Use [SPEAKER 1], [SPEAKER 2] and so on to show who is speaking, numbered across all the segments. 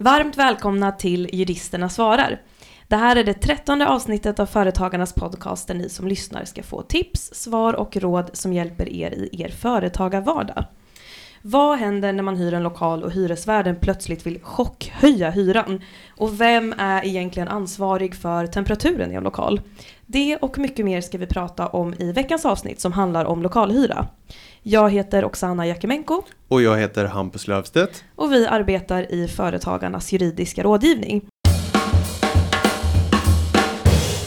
[SPEAKER 1] Varmt välkomna till Juristerna svarar. Det här är det trettonde avsnittet av Företagarnas podcast där ni som lyssnar ska få tips, svar och råd som hjälper er i er företagarvardag. Vad händer när man hyr en lokal och hyresvärden plötsligt vill chockhöja hyran? Och vem är egentligen ansvarig för temperaturen i en lokal? Det och mycket mer ska vi prata om i veckans avsnitt som handlar om lokalhyra. Jag heter Oksana Jakimenko.
[SPEAKER 2] Och jag heter Hampus Löfstedt.
[SPEAKER 1] Och vi arbetar i Företagarnas juridiska rådgivning.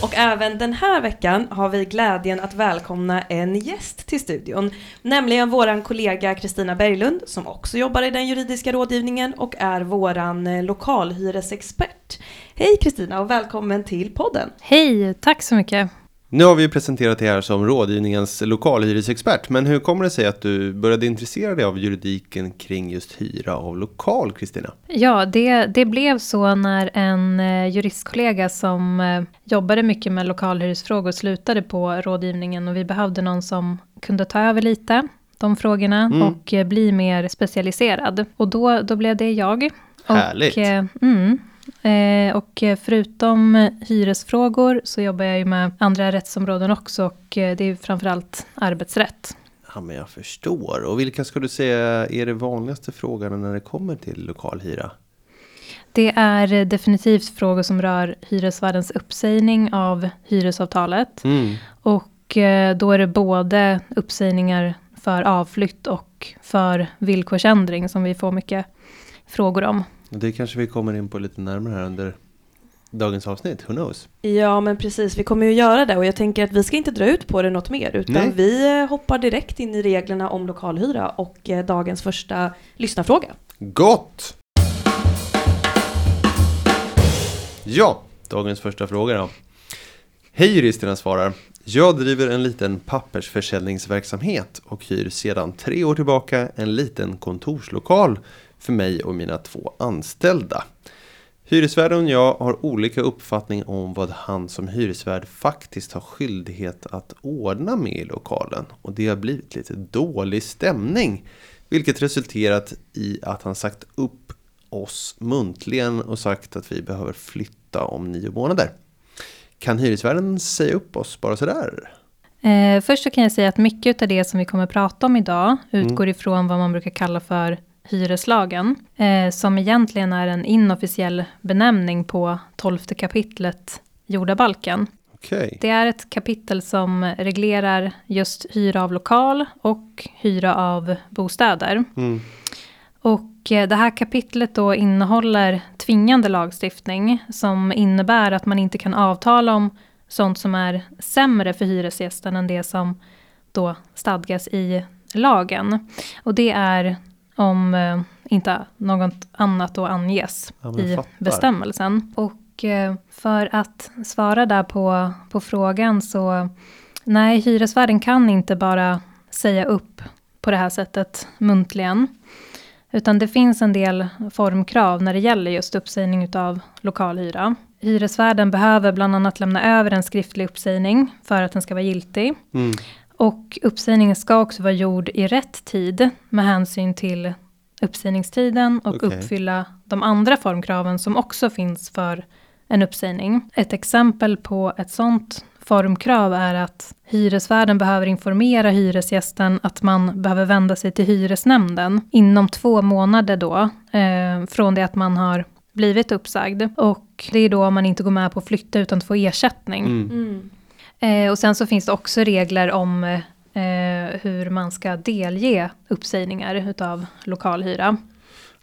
[SPEAKER 1] Och även den här veckan har vi glädjen att välkomna en gäst till studion. Nämligen våran kollega Kristina Berglund som också jobbar i den juridiska rådgivningen och är våran eh, lokalhyresexpert. Hej Kristina och välkommen till podden.
[SPEAKER 3] Hej, tack så mycket.
[SPEAKER 2] Nu har vi presenterat dig här som rådgivningens lokalhyresexpert, men hur kommer det sig att du började intressera dig av juridiken kring just hyra av lokal, Kristina?
[SPEAKER 3] Ja, det, det blev så när en eh, juristkollega som eh, jobbade mycket med lokalhyresfrågor slutade på rådgivningen och vi behövde någon som kunde ta över lite de frågorna mm. och eh, bli mer specialiserad. Och då, då blev det jag.
[SPEAKER 2] Härligt! Och,
[SPEAKER 3] mm, Eh, och förutom hyresfrågor så jobbar jag ju med andra rättsområden också och eh, det är framförallt arbetsrätt.
[SPEAKER 2] Ja, men jag förstår. Och vilka ska du säga är det vanligaste frågorna när det kommer till lokalhyra?
[SPEAKER 3] Det är definitivt frågor som rör hyresvärdens uppsägning av hyresavtalet. Mm. Och eh, då är det både uppsägningar för avflytt och för villkorsändring som vi får mycket frågor om.
[SPEAKER 2] Det kanske vi kommer in på lite närmare här under dagens avsnitt, who knows?
[SPEAKER 1] Ja men precis, vi kommer ju göra det och jag tänker att vi ska inte dra ut på det något mer utan Nej. vi eh, hoppar direkt in i reglerna om lokalhyra och eh, dagens första lyssnarfråga.
[SPEAKER 2] Gott! Ja, dagens första fråga då. Hej juristerna svarar. Jag driver en liten pappersförsäljningsverksamhet och hyr sedan tre år tillbaka en liten kontorslokal för mig och mina två anställda. Hyresvärden och jag har olika uppfattning om vad han som hyresvärd faktiskt har skyldighet att ordna med i lokalen. Och det har blivit lite dålig stämning. Vilket resulterat i att han sagt upp oss muntligen och sagt att vi behöver flytta om nio månader. Kan hyresvärden säga upp oss bara sådär?
[SPEAKER 3] Eh, först så kan jag säga att mycket av det som vi kommer prata om idag utgår mm. ifrån vad man brukar kalla för hyreslagen, eh, som egentligen är en inofficiell benämning på tolfte kapitlet jordabalken.
[SPEAKER 2] Okay.
[SPEAKER 3] Det är ett kapitel som reglerar just hyra av lokal och hyra av bostäder. Mm. Och eh, det här kapitlet då innehåller tvingande lagstiftning som innebär att man inte kan avtala om sånt som är sämre för hyresgästen än det som då stadgas i lagen. Och det är om eh, inte något annat då anges ja, i fattar. bestämmelsen. Och eh, för att svara där på, på frågan så nej, hyresvärden kan inte bara säga upp på det här sättet muntligen. Utan det finns en del formkrav när det gäller just uppsägning av lokalhyra. Hyresvärden behöver bland annat lämna över en skriftlig uppsägning för att den ska vara giltig. Mm. Och uppsägningen ska också vara gjord i rätt tid med hänsyn till uppsägningstiden och okay. uppfylla de andra formkraven som också finns för en uppsägning. Ett exempel på ett sådant formkrav är att hyresvärden behöver informera hyresgästen att man behöver vända sig till hyresnämnden inom två månader då, eh, från det att man har blivit uppsagd. Och det är då om man inte går med på att flytta utan att få ersättning. Mm. Mm. Eh, och sen så finns det också regler om eh, hur man ska delge uppsägningar utav lokalhyra.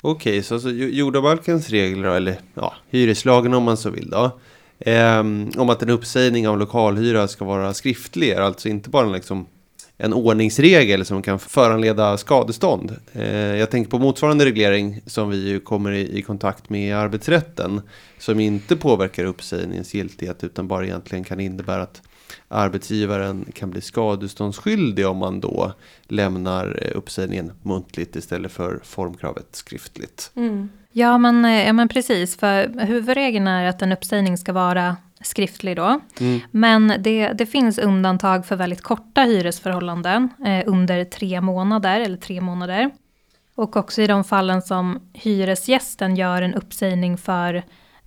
[SPEAKER 2] Okej, okay, så alltså, jordabalkens regler, eller ja, hyreslagen om man så vill då. Eh, om att en uppsägning av lokalhyra ska vara skriftlig, alltså inte bara liksom en ordningsregel som kan föranleda skadestånd. Eh, jag tänker på motsvarande reglering som vi kommer i, i, kontakt med i arbetsrätten. Som inte påverkar uppsägningens giltighet utan bara egentligen kan innebära att arbetsgivaren kan bli skadeståndsskyldig om man då lämnar eh, uppsägningen muntligt istället för formkravet skriftligt.
[SPEAKER 3] Mm. Ja, men, eh, ja, men precis. För huvudregeln är att en uppsägning ska vara skriftlig då. Mm. Men det, det finns undantag för väldigt korta hyresförhållanden eh, under tre månader eller tre månader. Och också i de fallen som hyresgästen gör en uppsägning för,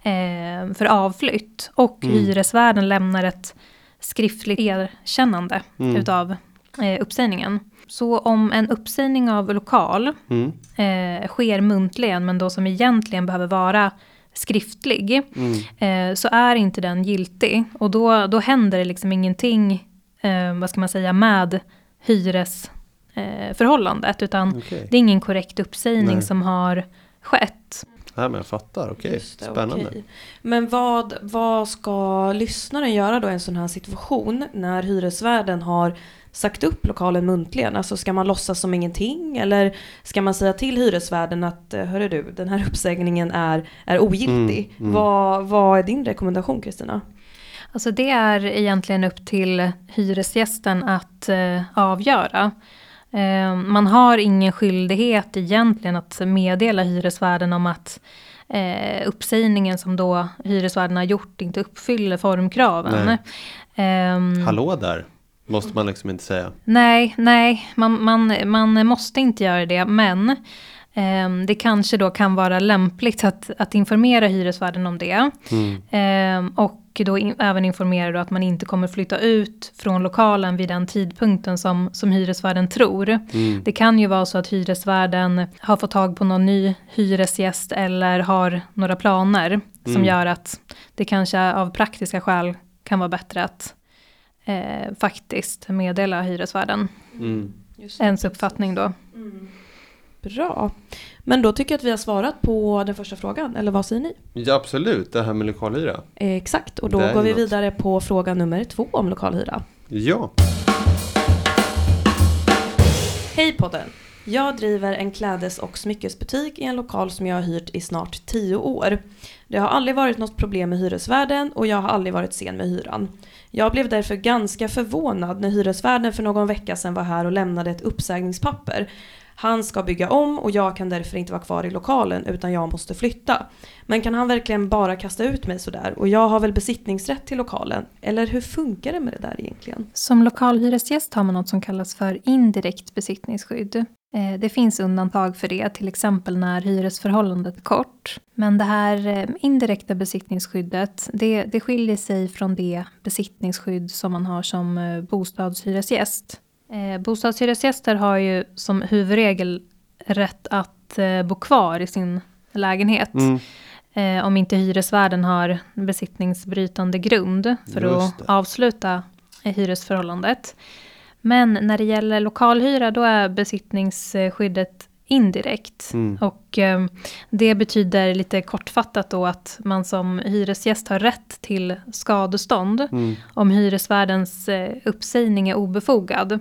[SPEAKER 3] eh, för avflytt och
[SPEAKER 2] Mm.
[SPEAKER 3] hyresvärden lämnar ett skriftligt erkännande
[SPEAKER 2] Mm.
[SPEAKER 3] utav eh, uppsägningen. Så om en uppsägning av lokal
[SPEAKER 2] Mm.
[SPEAKER 3] eh, sker muntligen men då som egentligen behöver vara skriftlig
[SPEAKER 2] Mm.
[SPEAKER 3] eh, så är inte den giltig. Och då, då händer det liksom ingenting, eh, vad ska man säga, med hyresförhållandet. Eh, utan
[SPEAKER 2] Okej.
[SPEAKER 3] det är ingen korrekt uppsägning
[SPEAKER 2] Nej.
[SPEAKER 3] som har skett.
[SPEAKER 2] Ja, men jag fattar, okej.
[SPEAKER 1] Just det,
[SPEAKER 2] Spännande.
[SPEAKER 1] okej. Men vad, vad ska lyssnaren göra då i en sån här situation när hyresvärden har sagt upp lokalen muntligen? Alltså ska man låtsas som ingenting eller ska man säga till hyresvärden att eh, hörru du, den här uppsägningen är, är ogiltig?
[SPEAKER 2] Mm, mm.
[SPEAKER 1] Vad, vad är din rekommendation Kristina?
[SPEAKER 3] Alltså det är egentligen upp till hyresgästen att eh, avgöra. Eh, man har ingen skyldighet egentligen att meddela hyresvärden om att eh, uppsägningen som då hyresvärden har gjort inte uppfyller formkraven. Ehm,
[SPEAKER 2] Hallå där, måste man liksom inte säga.
[SPEAKER 3] Nej, nej, man, man, man måste inte göra det, men ehm, det kanske då kan vara lämpligt att, att informera hyresvärden om det.
[SPEAKER 2] Mm.
[SPEAKER 3] Ehm, och då in, även då att man inte kommer flytta ut från lokalen vid den tidpunkten som, som hyresvärden tror.
[SPEAKER 2] Mm.
[SPEAKER 3] Det kan ju vara så att hyresvärden har fått tag på någon ny hyresgäst eller har några planer som
[SPEAKER 2] Mm.
[SPEAKER 3] gör att det kanske av praktiska skäl kan vara bättre att eh, faktiskt meddela hyresvärden
[SPEAKER 2] Mm.
[SPEAKER 3] ens uppfattning då.
[SPEAKER 1] Bra. Men då tycker jag att vi har svarat på den första frågan, eller vad säger ni?
[SPEAKER 2] Ja, absolut, det här med lokalhyra.
[SPEAKER 1] Eh, Exakt, och då
[SPEAKER 2] Det
[SPEAKER 1] går vi
[SPEAKER 2] något.
[SPEAKER 1] vidare på fråga nummer två om lokalhyra.
[SPEAKER 2] Ja.
[SPEAKER 1] Hej podden! Jag driver en klädes och smyckesbutik i en lokal som jag har hyrt i snart 10 år. Det har aldrig varit något problem med hyresvärden och jag har aldrig varit sen med hyran. Jag blev därför ganska förvånad när hyresvärden för någon vecka sedan var här och lämnade ett uppsägningspapper. Han ska bygga om och jag kan därför inte vara kvar i lokalen utan jag måste flytta. Men kan han verkligen bara kasta ut mig sådär? Och jag har väl besittningsrätt till lokalen? Eller hur funkar det med det där egentligen?
[SPEAKER 3] Som lokalhyresgäst har man något som kallas för indirekt besittningsskydd. Eh, det finns undantag för det, till exempel när hyresförhållandet är kort. Men det här eh, indirekta besittningsskyddet, det, det skiljer sig från det besittningsskydd som man har som eh, bostadshyresgäst. Eh, Bostadshyresgäster har ju som huvudregel rätt att eh, bo kvar i sin lägenhet.
[SPEAKER 2] Mm.
[SPEAKER 3] Eh, om inte hyresvärden har besittningsbrytande grund för att avsluta eh, hyresförhållandet. Men när det gäller lokalhyra då är besittningsskyddet indirekt.
[SPEAKER 2] Mm.
[SPEAKER 3] Och eh, det betyder lite kortfattat då att man som hyresgäst har rätt till skadestånd
[SPEAKER 2] Mm.
[SPEAKER 3] om hyresvärdens eh, uppsägning är obefogad.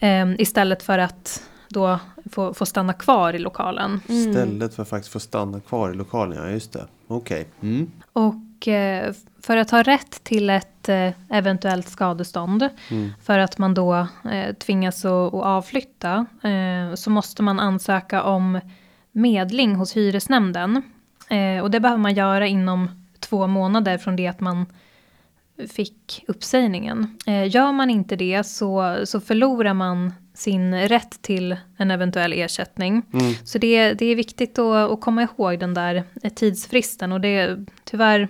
[SPEAKER 3] Eh, istället för att då få, få stanna kvar i lokalen.
[SPEAKER 2] Istället för att faktiskt få stanna kvar i lokalen, ja just det. Okej. Mm.
[SPEAKER 3] Och eh, för att ha rätt till ett eh, eventuellt skadestånd,
[SPEAKER 2] Mm.
[SPEAKER 3] för att man då eh, tvingas att, avflytta, eh, så måste man ansöka om medling hos hyresnämnden. Och det behöver man göra inom två månader från det att man fick uppsägningen. Gör man inte det så, så förlorar man sin rätt till en eventuell ersättning.
[SPEAKER 2] Mm.
[SPEAKER 3] Så det, det är viktigt att, att komma ihåg den där tidsfristen och det tyvärr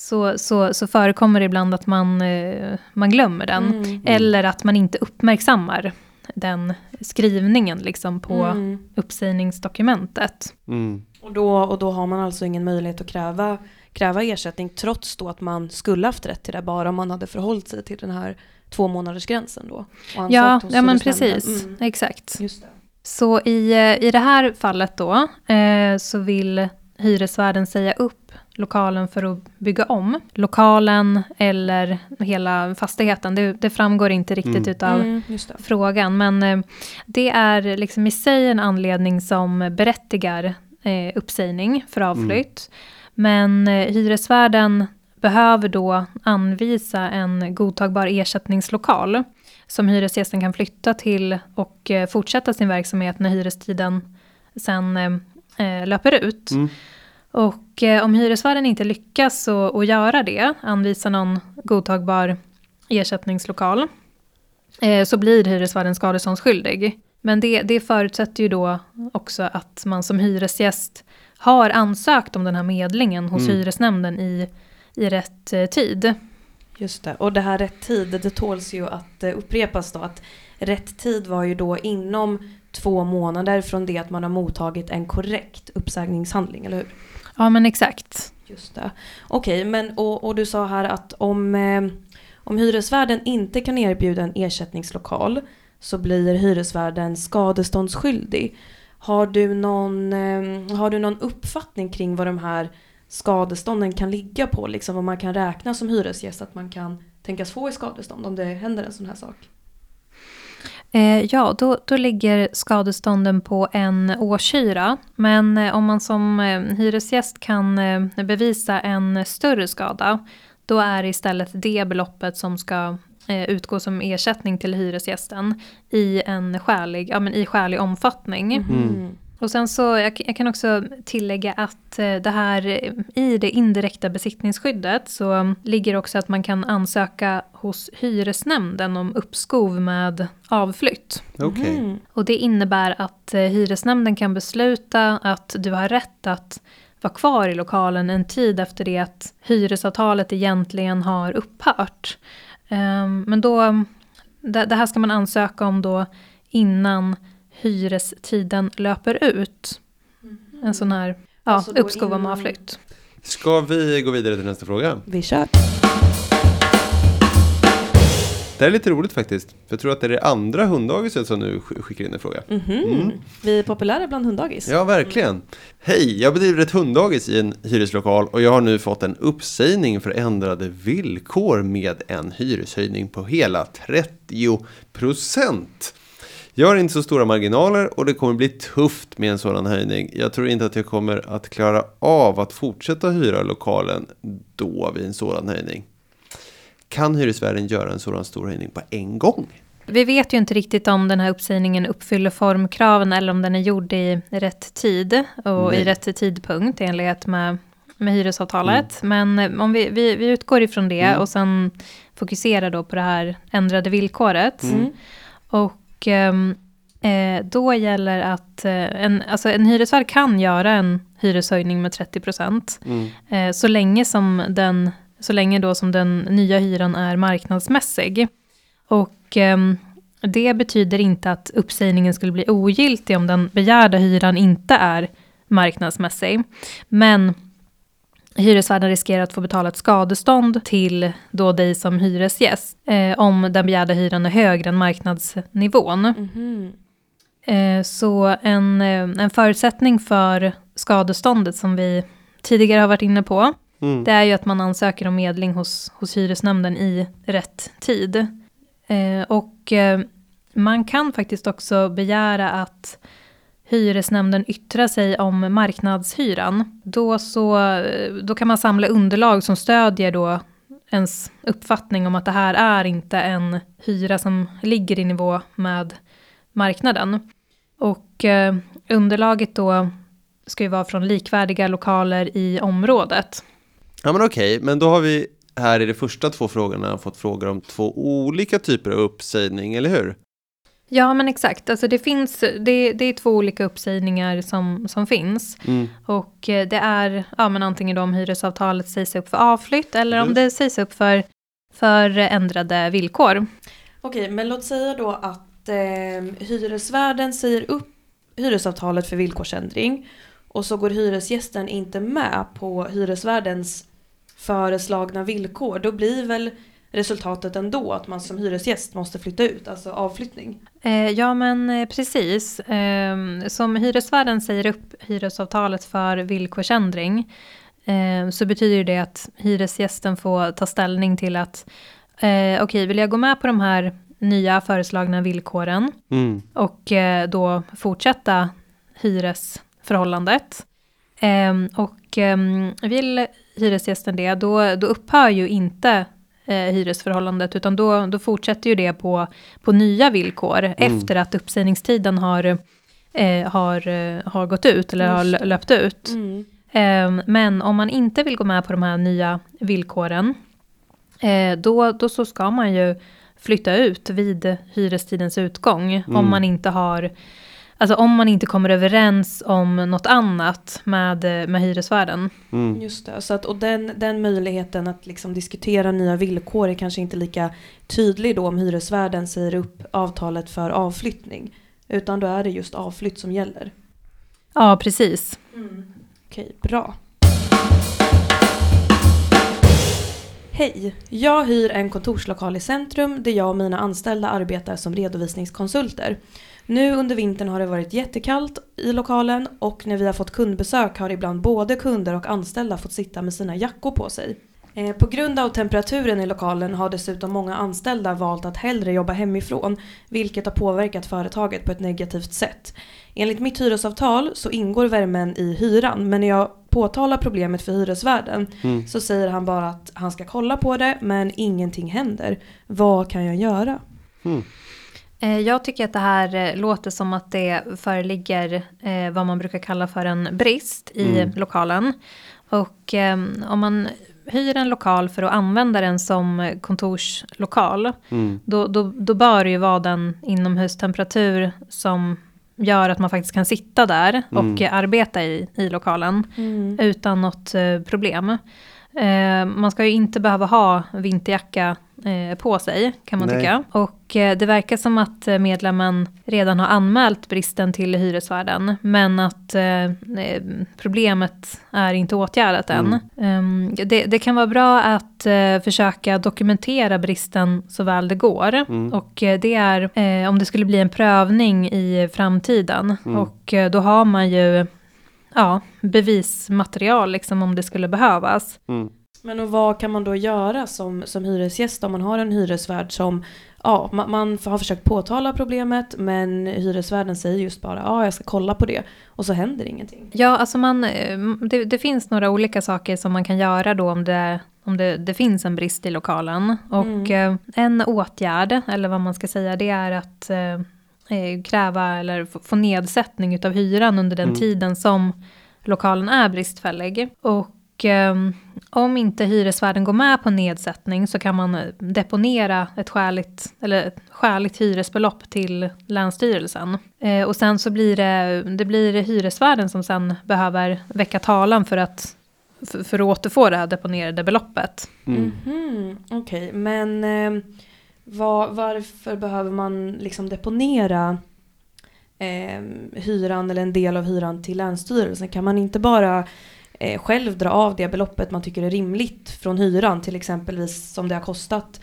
[SPEAKER 3] så, så, så förekommer det ibland att man, eh, man glömmer den.
[SPEAKER 1] Mm.
[SPEAKER 3] Eller att man inte uppmärksammar den skrivningen liksom på
[SPEAKER 1] Mm.
[SPEAKER 3] uppsägningsdokumentet.
[SPEAKER 2] Mm.
[SPEAKER 1] Och då, och då har man alltså ingen möjlighet att kräva, kräva ersättning trots då att man skulle haft rätt till det bara om man hade förhållit sig till den här två månaders gränsen då.
[SPEAKER 3] Ja, ja men precis.
[SPEAKER 1] Mm.
[SPEAKER 3] Exakt.
[SPEAKER 1] Just det.
[SPEAKER 3] Så i, eh, i det här fallet då eh, så vill hyresvärden säga upp lokalen för att bygga om. Lokalen eller hela fastigheten, det, det framgår inte riktigt
[SPEAKER 2] Mm.
[SPEAKER 3] utav
[SPEAKER 1] Mm,
[SPEAKER 3] frågan. Men eh, det är liksom i sig en anledning som berättigar eh, uppsägning för avflytt. Men eh, hyresvärden behöver då anvisa en godtagbar ersättningslokal som hyresgästen kan flytta till och fortsätta sin verksamhet när hyrestiden sen eh, löper ut.
[SPEAKER 2] Mm.
[SPEAKER 3] Och eh, om hyresvärden inte lyckas att göra det, anvisa någon godtagbar ersättningslokal, eh, så blir hyresvärden skadeståndsskyldig. Men det, det förutsätter ju då också att man som hyresgäst har ansökt om den här medlingen hos
[SPEAKER 2] Mm.
[SPEAKER 3] hyresnämnden i, i rätt tid.
[SPEAKER 1] Just det, och det här rätt tid, det tåls ju att upprepas då att rätt tid var ju då inom två månader från det att man har mottagit en korrekt uppsägningshandling, eller hur?
[SPEAKER 3] Ja men exakt.
[SPEAKER 1] Just det. Okej, men och, och du sa här att om, eh, om hyresvärden inte kan erbjuda en ersättningslokal så blir hyresvärden skadeståndsskyldig. Har du någon, eh, har du någon uppfattning kring vad de här skadestånden kan ligga på? Liksom vad man kan räkna som hyresgäst att man kan tänkas få i skadestånd om det händer en sån här sak?
[SPEAKER 3] Eh, ja, då, då ligger skadestånden på en årshyra. Men eh, om man som eh, hyresgäst kan eh, bevisa en större skada, då är det istället det beloppet som ska eh, utgå som ersättning till hyresgästen i en skälig, ja, men i skälig omfattning.
[SPEAKER 1] Mm.
[SPEAKER 3] Och sen så, jag, jag kan också tillägga att eh, det här eh, i det indirekta besittningsskyddet så ligger också att man kan ansöka hos hyresnämnden om uppskov med avflytt.
[SPEAKER 2] Okej.
[SPEAKER 1] Mhm.
[SPEAKER 3] Och det innebär att eh, hyresnämnden kan besluta att du har rätt att vara kvar i lokalen en tid efter det att hyresavtalet egentligen har upphört. Ehm, Men då, det det här ska man ansöka om då innan hyrestiden löper ut. En sån här ja,
[SPEAKER 1] Alltså
[SPEAKER 3] uppskov om avflytt.
[SPEAKER 2] Ska vi gå vidare till nästa fråga?
[SPEAKER 1] Vi kör.
[SPEAKER 2] Det här är lite roligt faktiskt. För jag tror att det är det andra hunddagiset som nu sk- skickar in en fråga.
[SPEAKER 1] Mhm. Vi är populära bland hunddagis.
[SPEAKER 2] Ja, verkligen. Hej, jag bedriver ett hunddagis i en hyreslokal och jag har nu fått en uppsägning för ändrade villkor med en hyreshöjning på hela 30 procent. Jag har inte så stora marginaler och det kommer bli tufft med en sådan höjning. Jag tror inte att jag kommer att klara av att fortsätta hyra lokalen då vid en sådan höjning. Kan hyresvärden göra en sådan stor höjning på en gång?
[SPEAKER 3] Vi vet ju inte riktigt om den här uppsägningen uppfyller formkraven eller om den är gjord i rätt tid och
[SPEAKER 2] Nej.
[SPEAKER 3] i rätt tidpunkt i enlighet med, med hyresavtalet. Men eh, om vi, vi, vi utgår ifrån det
[SPEAKER 2] Mm.
[SPEAKER 3] och sen fokuserar då på det här ändrade villkoret.
[SPEAKER 1] Mm.
[SPEAKER 3] Och ehm, eh, då gäller att eh, en, alltså en hyresvärd kan göra en hyreshöjning med 30 procent.
[SPEAKER 2] Mm.
[SPEAKER 3] Eh, så länge som den, så länge då som den nya hyran är marknadsmässig. Och ehm, det betyder inte att uppsägningen skulle bli ogiltig om den begärda hyran inte är marknadsmässig. Men hyresvärden riskerar att få betala ett skadestånd till då dig som hyresgäst eh, om den begärda hyran är högre än marknadsnivån.
[SPEAKER 1] Mhm.
[SPEAKER 3] Eh, Så en, eh, en förutsättning för skadeståndet som vi tidigare har varit inne på,
[SPEAKER 2] Mm.
[SPEAKER 3] det är ju att man ansöker om medling hos, hos hyresnämnden i rätt tid. Eh, och eh, man kan faktiskt också begära att hyresnämnden yttrar sig om marknadshyran. Då, så, då kan man samla underlag som stödjer då ens uppfattning om att det här är inte en hyra som ligger i nivå med marknaden. Och eh, underlaget då ska ju vara från likvärdiga lokaler i området.
[SPEAKER 2] Ja men okej, men då har vi här i de första två frågorna fått frågor om två olika typer av uppsägning, eller hur?
[SPEAKER 3] Ja men exakt, alltså det finns, det, det är två olika uppsägningar som, som finns.
[SPEAKER 2] Mm.
[SPEAKER 3] Och eh, det är ja, men antingen om hyresavtalet sägs upp för avflytt eller om
[SPEAKER 2] Just.
[SPEAKER 3] det sägs upp för, för ändrade villkor.
[SPEAKER 1] Okej, men låt säga då att eh, hyresvärden säger upp hyresavtalet för villkorsändring och så går hyresgästen inte med på hyresvärdens föreslagna villkor. Då blir väl resultatet ändå att man som hyresgäst måste flytta ut, alltså avflyttning.
[SPEAKER 3] Eh, ja men eh, precis. Eh, som hyresvärden säger upp hyresavtalet för villkorsändring eh, så betyder det att hyresgästen får ta ställning till att eh, okej, vill jag gå med på de här nya föreslagna villkoren
[SPEAKER 2] Mm.
[SPEAKER 3] och då fortsätta hyresförhållandet. Ehm, och ehm, vill hyresgästen det, då, då upphör ju inte eh, hyresförhållandet, utan då, då fortsätter ju det på, på nya villkor efter att uppsägningstiden har, eh, har, eh, har gått ut eller har löpt ut.
[SPEAKER 1] Mm.
[SPEAKER 3] Ehm, Men om man inte vill gå med på de här nya villkoren, eh, då, då så ska man ju flytta ut vid hyrestidens utgång.
[SPEAKER 2] Mm.
[SPEAKER 3] Om man inte har Alltså om man inte kommer överens om något annat med, med hyresvärden.
[SPEAKER 2] Mm.
[SPEAKER 1] Just det, så att, och den, den möjligheten att liksom diskutera nya villkor är kanske inte lika tydlig då om hyresvärden säger upp avtalet för avflyttning. Utan då är det just avflytt som gäller.
[SPEAKER 3] Ja, precis.
[SPEAKER 1] Okej, bra. Hej! Jag hyr en kontorslokal i centrum där jag och mina anställda arbetar som redovisningskonsulter. Nu under vintern har det varit jättekallt i lokalen och när vi har fått kundbesök har ibland både kunder och anställda fått sitta med sina jackor på sig. Eh, På grund av temperaturen i lokalen har dessutom många anställda valt att hellre jobba hemifrån, vilket har påverkat företaget på ett negativt sätt. Enligt mitt hyresavtal så ingår värmen i hyran, men när jag påtalar problemet för hyresvärden
[SPEAKER 2] Mm.
[SPEAKER 1] så säger han bara att han ska kolla på det, men ingenting händer. Vad kan jag göra?
[SPEAKER 2] Mm.
[SPEAKER 3] Eh, Jag tycker att det här eh, låter som att det föreligger eh, vad man brukar kalla för en brist i
[SPEAKER 2] Mm.
[SPEAKER 3] lokalen. Och eh, om man hyr en lokal för att använda den som kontorslokal,
[SPEAKER 2] Mm.
[SPEAKER 3] då, då, då bör det ju vara den inomhustemperatur som gör att man faktiskt kan sitta där och
[SPEAKER 2] Mm.
[SPEAKER 3] arbeta i, i lokalen utan något problem. Man ska ju inte behöva ha vinterjacka på sig kan man
[SPEAKER 2] Nej.
[SPEAKER 3] tycka. Och eh, det verkar som att eh, medlemmen redan har anmält bristen till hyresvärden. Men att eh, eh, problemet är inte åtgärdat än.
[SPEAKER 2] Mm.
[SPEAKER 3] Eh, det, det kan vara bra att eh, försöka dokumentera bristen så väl det går.
[SPEAKER 2] Mm.
[SPEAKER 3] Och eh, det är eh, om det skulle bli en prövning i framtiden.
[SPEAKER 2] Mm.
[SPEAKER 3] Och eh, då har man ju ja, bevismaterial liksom om det skulle behövas.
[SPEAKER 2] Mm.
[SPEAKER 1] Men och vad kan man då göra som, som hyresgäst om man har en hyresvärd som, ja, man, man har försökt påtala problemet men hyresvärden säger just bara, ja jag ska kolla på det och så händer ingenting.
[SPEAKER 3] Ja, alltså man, eh, det, det finns några olika saker som man kan göra då om det, om det, det finns en brist i lokalen. Och eh, en åtgärd, eller vad man ska säga, det är att eh, eh, kräva eller få, få nedsättning utav hyran under den
[SPEAKER 2] Mm.
[SPEAKER 3] tiden som lokalen är bristfällig. Och eh, om inte hyresvärden går med på nedsättning så kan man eh, deponera ett skäligt, eller ett skäligt hyresbelopp till Länsstyrelsen. Eh, och sen så blir det, det blir hyresvärden som sen behöver väcka talan för att, för, för att återfå det här deponerade beloppet.
[SPEAKER 2] Mm.
[SPEAKER 1] Mhm, Okej, men eh, vad, varför behöver man liksom deponera eh, hyran eller en del av hyran till Länsstyrelsen? Kan man inte bara eh, själv dra av det beloppet man tycker är rimligt från hyran, till exempelvis som det har kostat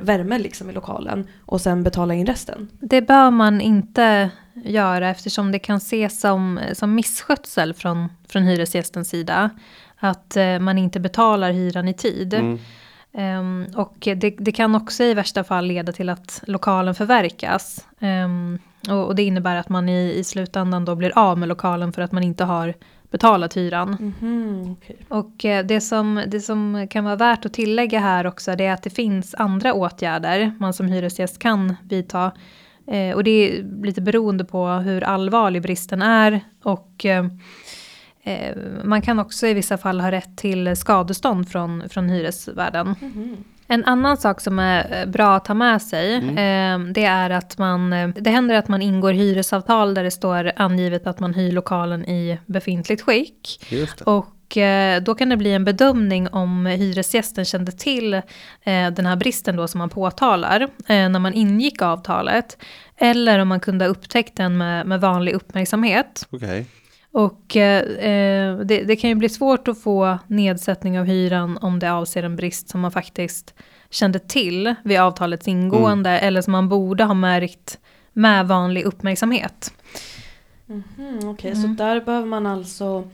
[SPEAKER 1] värme liksom i lokalen och sen betala in resten?
[SPEAKER 3] Det bör man inte göra eftersom det kan ses som, som misskötsel från, från hyresgästens sida. Att eh, man inte betalar hyran i tid.
[SPEAKER 2] Mm.
[SPEAKER 3] Ehm, och det, det kan också i värsta fall leda till att lokalen förverkas. Ehm, och, och det innebär att man i, i slutändan då blir av med lokalen för att man inte har betalat hyran.
[SPEAKER 1] Mhm, okej.
[SPEAKER 3] Och eh, det som, det som kan vara värt att tillägga här också det är att det finns andra åtgärder man som hyresgäst kan vidta. Eh, och det är lite beroende på hur allvarlig bristen är. Och eh, eh, man kan också i vissa fall ha rätt till skadestånd från, från hyresvärden.
[SPEAKER 1] Mhm.
[SPEAKER 3] En annan sak som är eh, bra att ta med sig,
[SPEAKER 2] Mm.
[SPEAKER 3] eh, det är att man, eh, det händer att man ingår hyresavtal där det står angivet att man hyr lokalen i befintligt skick. Och eh, då kan det bli en bedömning om hyresgästen kände till den här bristen då som man påtalar när man ingick avtalet. Eller om man kunde ha upptäckt den med, med vanlig uppmärksamhet.
[SPEAKER 2] Okej.
[SPEAKER 3] Och eh, eh, det, det kan ju bli svårt att få nedsättning av hyran om det avser en brist som man faktiskt kände till vid avtalets ingående eller som man borde ha märkt med vanlig uppmärksamhet.
[SPEAKER 1] Mhm, Okej,
[SPEAKER 3] Mm.
[SPEAKER 1] så där behöver man alltså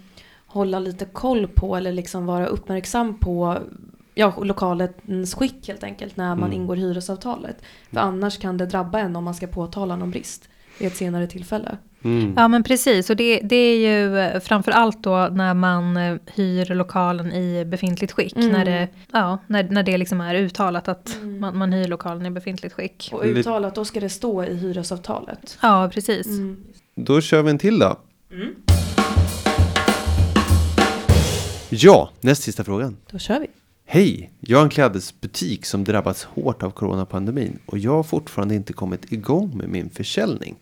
[SPEAKER 1] hålla lite koll på eller liksom vara uppmärksam på ja, lokalens skick helt enkelt när man
[SPEAKER 2] Mm.
[SPEAKER 1] ingår hyresavtalet. För annars kan det drabba en om man ska påtala någon brist vid ett senare tillfälle.
[SPEAKER 2] Mm.
[SPEAKER 3] Ja men precis, och det, det är ju eh, framför allt då när man eh, hyr lokalen i befintligt skick.
[SPEAKER 1] Mm.
[SPEAKER 3] När, det, ja, när, när det liksom är uttalat att
[SPEAKER 1] Mm.
[SPEAKER 3] man, man hyr lokalen i befintligt skick.
[SPEAKER 1] Och uttalat, då ska det stå i hyresavtalet.
[SPEAKER 3] Ja, precis.
[SPEAKER 1] Mm.
[SPEAKER 2] Då kör vi en till då.
[SPEAKER 1] Mm.
[SPEAKER 2] Ja, näst sista frågan.
[SPEAKER 1] Då kör vi.
[SPEAKER 2] Hej! Jag har en klädesbutik som drabbats hårt av coronapandemin och jag har fortfarande inte kommit igång med min försäljning.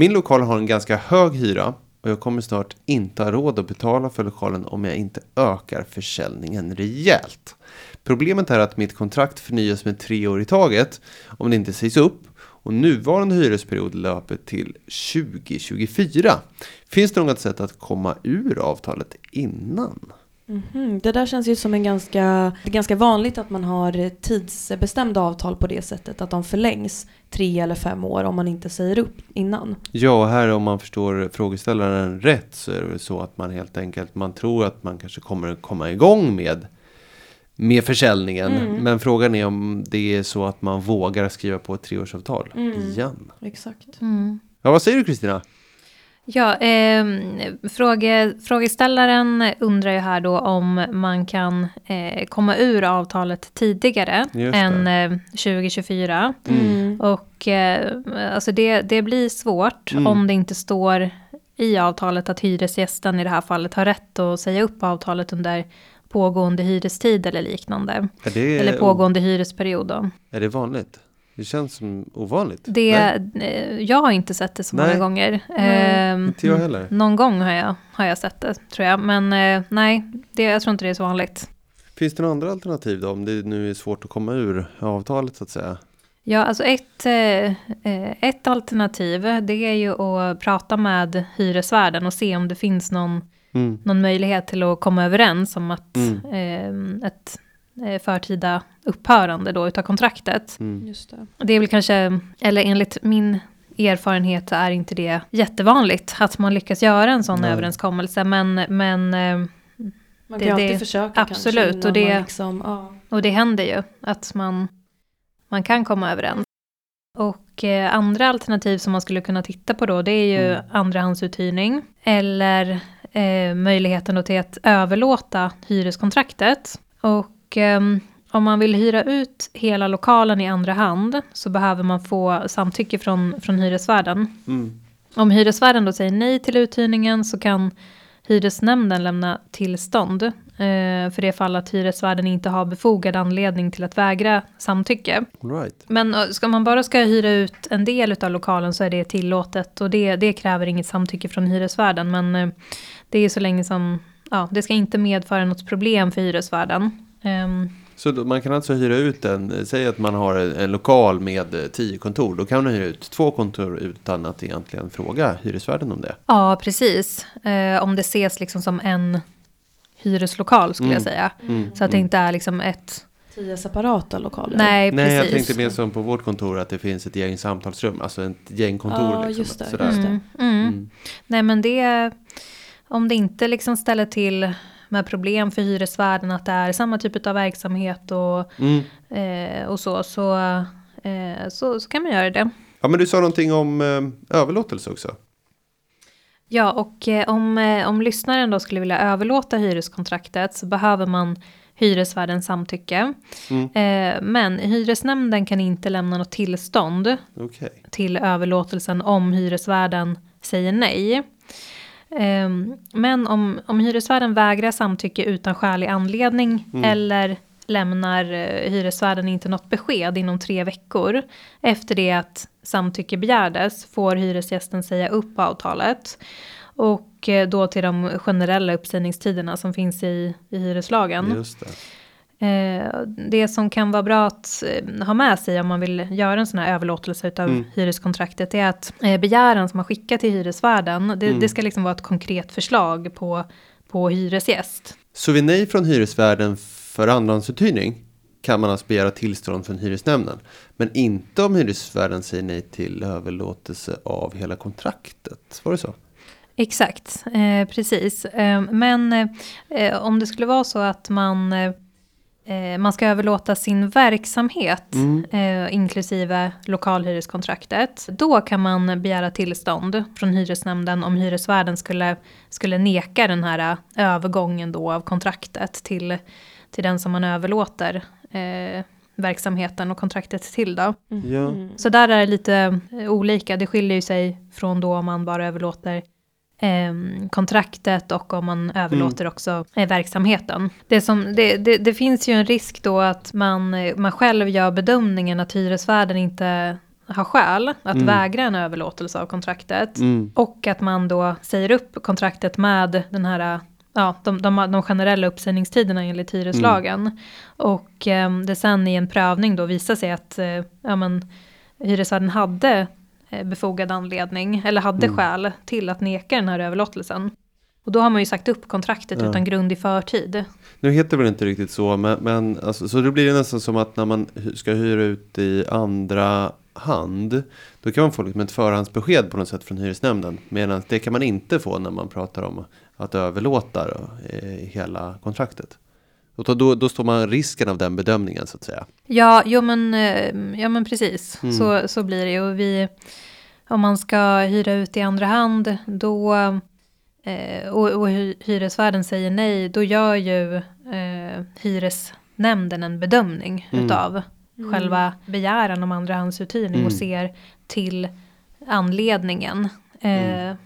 [SPEAKER 2] Min lokal har en ganska hög hyra och jag kommer snart inte ha råd att betala för lokalen om jag inte ökar försäljningen rejält. Problemet är att mitt kontrakt förnyas med tre år i taget om det inte sägs upp och nuvarande hyresperiod löper till 2024. Finns det något sätt att komma ur avtalet innan?
[SPEAKER 1] Mhm, Det där känns ju som en ganska, det är ganska vanligt att man har tidsbestämda avtal på det sättet. Att de förlängs tre eller fem år om man inte säger upp innan.
[SPEAKER 2] Ja, och här om man förstår frågeställaren rätt så är det väl så att man helt enkelt man tror att man kanske kommer komma igång med med försäljningen.
[SPEAKER 1] Mm.
[SPEAKER 2] Men frågan är om det är så att man vågar skriva på ett treårsavtal
[SPEAKER 1] Mm.
[SPEAKER 2] igen.
[SPEAKER 1] Exakt.
[SPEAKER 3] Mm.
[SPEAKER 2] Ja, vad säger du Kristina?
[SPEAKER 3] Ja, eh, fråge, frågeställaren undrar ju här då om man kan eh, komma ur avtalet tidigare än eh, 2024.
[SPEAKER 1] Mm.
[SPEAKER 3] Och eh, alltså det, det blir svårt
[SPEAKER 2] Mm.
[SPEAKER 3] om det inte står i avtalet att hyresgästen i det här fallet har rätt att säga upp avtalet under pågående hyrestid eller liknande.
[SPEAKER 2] Det,
[SPEAKER 3] Eller pågående hyresperiod då.
[SPEAKER 2] är det vanligt? Det känns som ovanligt.
[SPEAKER 3] Det,
[SPEAKER 2] Nej,
[SPEAKER 3] eh, jag har inte sett det så många
[SPEAKER 2] Nej.
[SPEAKER 3] gånger.
[SPEAKER 1] Nej,
[SPEAKER 3] Ehm,
[SPEAKER 2] inte jag heller.
[SPEAKER 3] Någon gång har jag, har jag sett det, tror jag. Men eh, nej, det, jag tror inte det är så vanligt.
[SPEAKER 2] Finns det några andra alternativ då? Om det nu är svårt att komma ur avtalet så att säga.
[SPEAKER 3] Ja, alltså ett, eh, ett alternativ det är ju att prata med hyresvärden och se om det finns någon,
[SPEAKER 2] Mm.
[SPEAKER 3] någon möjlighet till att komma överens om att
[SPEAKER 2] Mm.
[SPEAKER 3] eh, ett förtida upphörande då utav kontraktet.
[SPEAKER 2] Mm.
[SPEAKER 1] Just det.
[SPEAKER 3] Det är väl kanske, eller enligt min erfarenhet är inte det jättevanligt att man lyckas göra en sån
[SPEAKER 2] Nej.
[SPEAKER 3] överenskommelse. Men, men eh,
[SPEAKER 1] Man
[SPEAKER 3] Det-
[SPEAKER 1] kan alltid
[SPEAKER 3] det-
[SPEAKER 1] försöka
[SPEAKER 3] absolut,
[SPEAKER 1] kanske
[SPEAKER 3] och det-
[SPEAKER 1] liksom, ja.
[SPEAKER 3] Och det händer ju att man, man kan komma överens. Och eh, andra alternativ som man skulle kunna titta på då, det är ju
[SPEAKER 2] Mm.
[SPEAKER 3] andrahandsuthyrning. Eller eh, möjligheten då till att överlåta hyreskontraktet. Och ehm, om man vill hyra ut hela lokalen i andra hand så behöver man få samtycke från, från hyresvärden.
[SPEAKER 2] Mm.
[SPEAKER 3] Om hyresvärden då säger nej till uthyrningen så kan hyresnämnden lämna tillstånd eh, för det fall att hyresvärden inte har befogad anledning till att vägra samtycke.
[SPEAKER 2] Right.
[SPEAKER 3] Men eh, ska man bara ska hyra ut en del av lokalen så är det tillåtet och det, det kräver inget samtycke från hyresvärden. Men eh, det är så länge som, ja, det ska inte medföra något problem för hyresvärden. Ehm,
[SPEAKER 2] Så då, man kan alltså hyra ut en, säg att man har en, en lokal med eh, tio kontor. Då kan man hyra ut två kontor utan att egentligen fråga hyresvärden om det.
[SPEAKER 3] ja, precis. Eh, om det ses liksom som en hyreslokal skulle
[SPEAKER 2] Mm.
[SPEAKER 3] jag säga.
[SPEAKER 2] Mm.
[SPEAKER 3] Så att det
[SPEAKER 2] Mm.
[SPEAKER 3] inte är liksom ett...
[SPEAKER 1] Tio separata lokaler.
[SPEAKER 3] Nej,
[SPEAKER 2] Nej, jag
[SPEAKER 3] precis.
[SPEAKER 2] tänkte mer som på vårt kontor att det finns ett gäng samtalsrum. Alltså ett gäng kontor.
[SPEAKER 1] Ja,
[SPEAKER 2] liksom,
[SPEAKER 1] just det,
[SPEAKER 2] Sådär.
[SPEAKER 1] just det.
[SPEAKER 3] Mm, mm.
[SPEAKER 2] Mm.
[SPEAKER 3] Nej men det, om det inte liksom ställer till med problem för hyresvärden att det är samma typ av verksamhet och,
[SPEAKER 2] Mm.
[SPEAKER 3] eh, och så, så, eh, så, så kan man göra det.
[SPEAKER 2] Ja, men du sa någonting om eh, överlåtelse också.
[SPEAKER 3] Ja, och eh, om, eh, om lyssnaren då skulle vilja överlåta hyreskontraktet så behöver man hyresvärdens samtycke.
[SPEAKER 2] Mm.
[SPEAKER 3] Eh, men hyresnämnden kan inte lämna något tillstånd
[SPEAKER 2] Okej.
[SPEAKER 3] till överlåtelsen om hyresvärden säger nej. Ehm, Men om, om hyresvärden vägrar samtycke utan skälig anledning
[SPEAKER 2] Mm.
[SPEAKER 3] eller lämnar eh, hyresvärden inte något besked inom tre veckor efter det att samtycke begärdes får hyresgästen säga upp avtalet. Och eh, då till de generella uppsägningstiderna som finns i, i hyreslagen.
[SPEAKER 2] Det.
[SPEAKER 3] Eh, det som kan vara bra att eh, ha med sig om man vill göra en sån här överlåtelse av
[SPEAKER 2] Mm.
[SPEAKER 3] hyreskontraktet är att eh, begäran som man skickar till hyresvärden, det,
[SPEAKER 2] Mm.
[SPEAKER 3] det ska liksom vara ett konkret förslag på, på hyresgäst.
[SPEAKER 2] Så vid nej från hyresvärden för andrahandsuthyrning kan man alltså begära tillstånd från hyresnämnden. Men inte om hyresvärden säger nej till överlåtelse av hela kontraktet. Var det så?
[SPEAKER 3] Exakt, eh, precis. Eh, men eh, om det skulle vara så att man, man ska överlåta sin verksamhet
[SPEAKER 2] Mm.
[SPEAKER 3] eh, inklusive lokalhyreskontraktet. Då kan man begära tillstånd från hyresnämnden om hyresvärden skulle, skulle neka den här eh, övergången då av kontraktet till, till den som man överlåter eh, verksamheten och kontraktet till. Då.
[SPEAKER 1] Mhm.
[SPEAKER 2] Ja.
[SPEAKER 3] Så där är det lite eh, olika. Det skiljer ju sig från då om man bara överlåter eh, kontraktet och om man överlåter också eh, verksamheten. Det, som, det, det, det, finns ju en risk då att man, man själv gör bedömningen att hyresvärden inte har skäl att mm. vägra en överlåtelse av kontraktet. Mm. Och att man då säger upp kontraktet med den här ja, de, de, de generella uppsägningstiderna enligt hyreslagen. Mm. Och eh, det sen i en prövning då visar sig att eh, ja, men, hyresvärden hade eh, befogad anledning eller hade mm. skäl till att neka den här överlåtelsen. Och då har man ju sagt upp kontraktet ja. utan grund i förtid.
[SPEAKER 2] Nu heter det väl inte riktigt så, men, men alltså, så det blir nästan som att när man ska hyra ut i andra hand, då kan man få liksom ett förhandsbesked på något sätt från hyresnämnden. Medan det kan man inte få när man pratar om att överlåta då, eh, hela kontraktet. Och då, då, står man risken av den bedömningen så att säga.
[SPEAKER 3] Ja, jo men, eh, ja, men precis. Mm. Så, så blir det. Och vi, om man ska hyra ut i andra hand, då, eh, och, och hyresvärden säger nej, då gör ju eh, hyresnämnden en bedömning mm. utav mm. själva begäran om andrahandsuthyrning mm. och ser till anledningen. Eh, mm.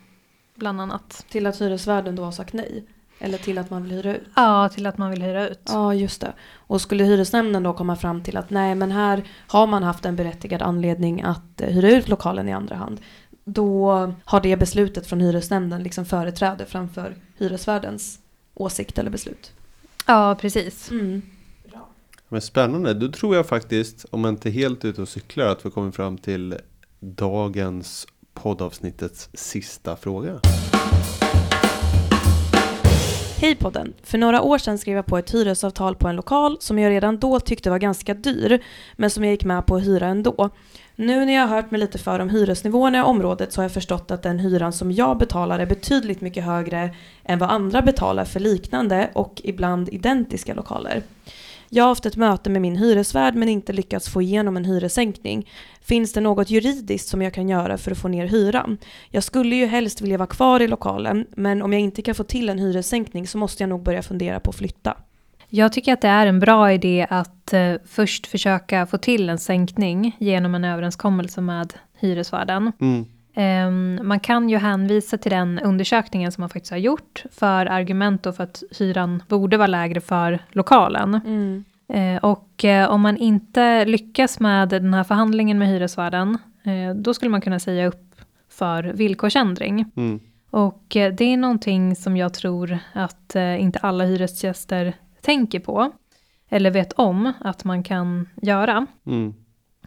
[SPEAKER 3] bland annat.
[SPEAKER 1] Till att hyresvärden då har sagt nej? Eller till att man vill hyra ut?
[SPEAKER 3] Ja, till att man vill hyra ut.
[SPEAKER 1] Ja, just det. Och skulle hyresnämnden då komma fram till att nej, men här har man haft en berättigad anledning att eh, hyra ut lokalen i andra hand. Då har det beslutet från hyresnämnden liksom företräde framför hyresvärdens åsikt eller beslut.
[SPEAKER 3] Ja, precis.
[SPEAKER 1] Mm.
[SPEAKER 2] Men spännande, då tror jag faktiskt, om man inte är helt ute och cyklar, att vi kommer fram till dagens poddavsnittets sista fråga.
[SPEAKER 1] Hej podden! För några år sedan skrev jag på ett hyresavtal på en lokal som jag redan då tyckte var ganska dyr, men som jag gick med på att hyra ändå. Nu när jag har hört mig lite för om hyresnivåerna i området så har jag förstått att den hyran som jag betalar är betydligt mycket högre än vad andra betalar för liknande och ibland identiska lokaler. Jag har haft ett möte med min hyresvärd men inte lyckats få igenom en hyressänkning. Finns det något juridiskt som jag kan göra för att få ner hyran? Jag skulle ju helst vilja vara kvar i lokalen men om jag inte kan få till en hyressänkning så måste jag nog börja fundera på att flytta.
[SPEAKER 3] Jag tycker att det är en bra idé att eh, först försöka få till en sänkning genom en överenskommelse med hyresvärden.
[SPEAKER 2] Mm.
[SPEAKER 3] Um, man kan ju hänvisa till den undersökningen som man faktiskt har gjort för argument då för att hyran borde vara lägre för lokalen.
[SPEAKER 1] Mm.
[SPEAKER 3] Uh, och uh, om man inte lyckas med den här förhandlingen med hyresvärden, uh, då skulle man kunna säga upp för villkorsändring.
[SPEAKER 2] Mm.
[SPEAKER 3] Och det är någonting som jag tror att inte alla hyresgäster tänker på, eller vet om att man kan göra.
[SPEAKER 2] Mm.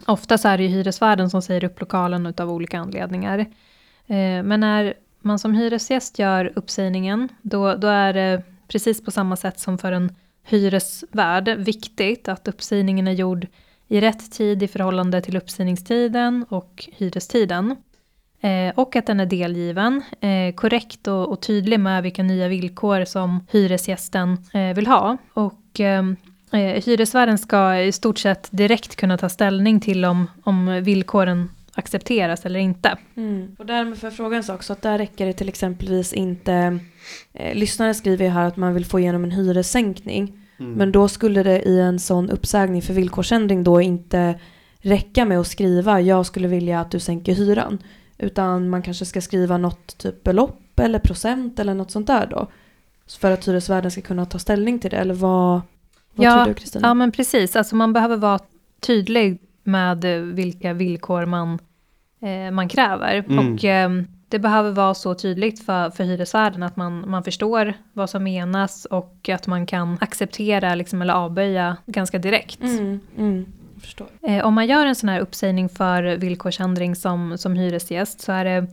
[SPEAKER 3] Ofta så är det ju hyresvärden som säger upp lokalen av olika anledningar. Eh, men när man som hyresgäst gör uppsägningen, då, då är det precis på samma sätt som för en hyresvärd viktigt att uppsägningen är gjord i rätt tid i förhållande till uppsägningstiden och hyrestiden. Eh, och att den är delgiven, eh, korrekt och, och, tydlig med vilka nya villkor som hyresgästen eh, vill ha. Och ehm, Eh, hyresvärden ska i stort sett direkt kunna ta ställning till om, om villkoren accepteras eller inte.
[SPEAKER 1] Mm. Och därmed får jag fråga en sak, så att där räcker det till exempelvis inte, eh, lyssnaren skriver ju här att man vill få igenom en hyressänkning, mm. men då skulle det i en sån uppsägning för villkorsändring då inte räcka med att skriva jag skulle vilja att du sänker hyran, utan man kanske ska skriva något typ belopp eller procent eller något sånt där då, för att hyresvärden ska kunna ta ställning till det, eller vad? Vad
[SPEAKER 3] ja,
[SPEAKER 1] tror du Kristina?
[SPEAKER 3] Ja men precis, alltså man behöver vara tydlig med vilka villkor man, eh, man kräver. Mm. Och eh, det behöver vara så tydligt för, för hyresvärden att man, man förstår vad som menas och att man kan acceptera liksom, eller avböja ganska direkt.
[SPEAKER 1] Mm, mm,
[SPEAKER 3] eh, om man gör en sån här uppsägning för villkorsändring som, som hyresgäst så är det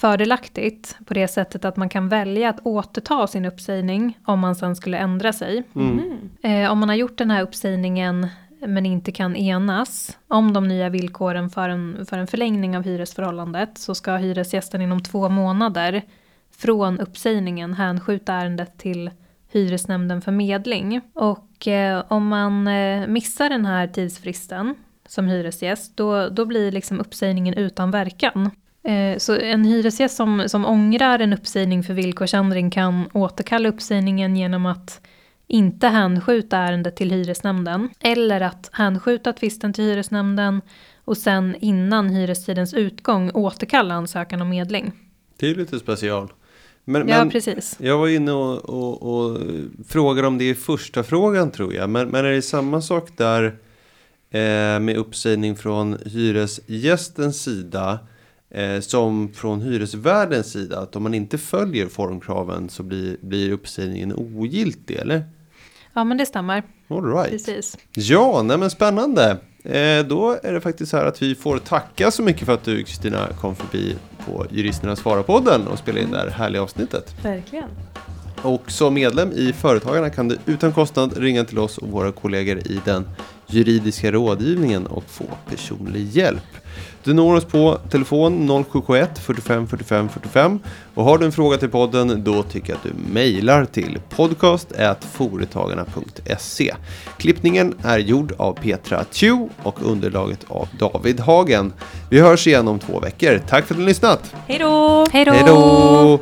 [SPEAKER 3] fördelaktigt på det sättet att man kan välja att återta sin uppsägning om man sen skulle ändra sig.
[SPEAKER 2] Mm.
[SPEAKER 3] Eh, om man har gjort den här uppsägningen men inte kan enas om de nya villkoren för en, för en förlängning av hyresförhållandet så ska hyresgästen inom två månader från uppsägningen hänskjuta ärendet till hyresnämnden för medling. Och eh, om man eh, missar den här tidsfristen som hyresgäst då, då blir liksom uppsägningen utan verkan. Eh, så en hyresgäst som, som ångrar en uppsägning för villkorsändring kan återkalla uppsägningen genom att inte hänskjuta ärendet till hyresnämnden eller att hänskjuta tvisten till hyresnämnden och sen innan hyrestidens utgång återkalla ansökan om medling.
[SPEAKER 2] Det är lite special. Men,
[SPEAKER 3] Ja,
[SPEAKER 2] men
[SPEAKER 3] precis.
[SPEAKER 2] jag var inne och, och, och frågade om det i första frågan tror jag. Men, men är det samma sak där eh, med uppsägning från hyresgästens sida som från hyresvärdens sida? Att om man inte följer formkraven så blir, blir uppsägningen ogiltig eller?
[SPEAKER 3] Ja, men det stämmer.
[SPEAKER 2] All right.
[SPEAKER 3] Precis.
[SPEAKER 2] Ja, nej men spännande. Eh, då är det faktiskt så här att vi får tacka så mycket för att du Kristina kom förbi på Juristerna svarar-podden och spelade in det här härliga avsnittet.
[SPEAKER 1] Verkligen.
[SPEAKER 2] Och som medlem i Företagarna kan du utan kostnad ringa till oss och våra kollegor i den juridiska rådgivningen och få personlig hjälp. Du når oss på telefon 0771 45 45 45 och har du en fråga till podden då tycker jag att du mejlar till podcast.foretagarna.se. Klippningen är gjord av Petra Tju och underlaget av David Hagen. Vi hörs igen om två veckor. Tack för att du har lyssnat!
[SPEAKER 1] Hej då!
[SPEAKER 3] Hej då!
[SPEAKER 2] Hej då!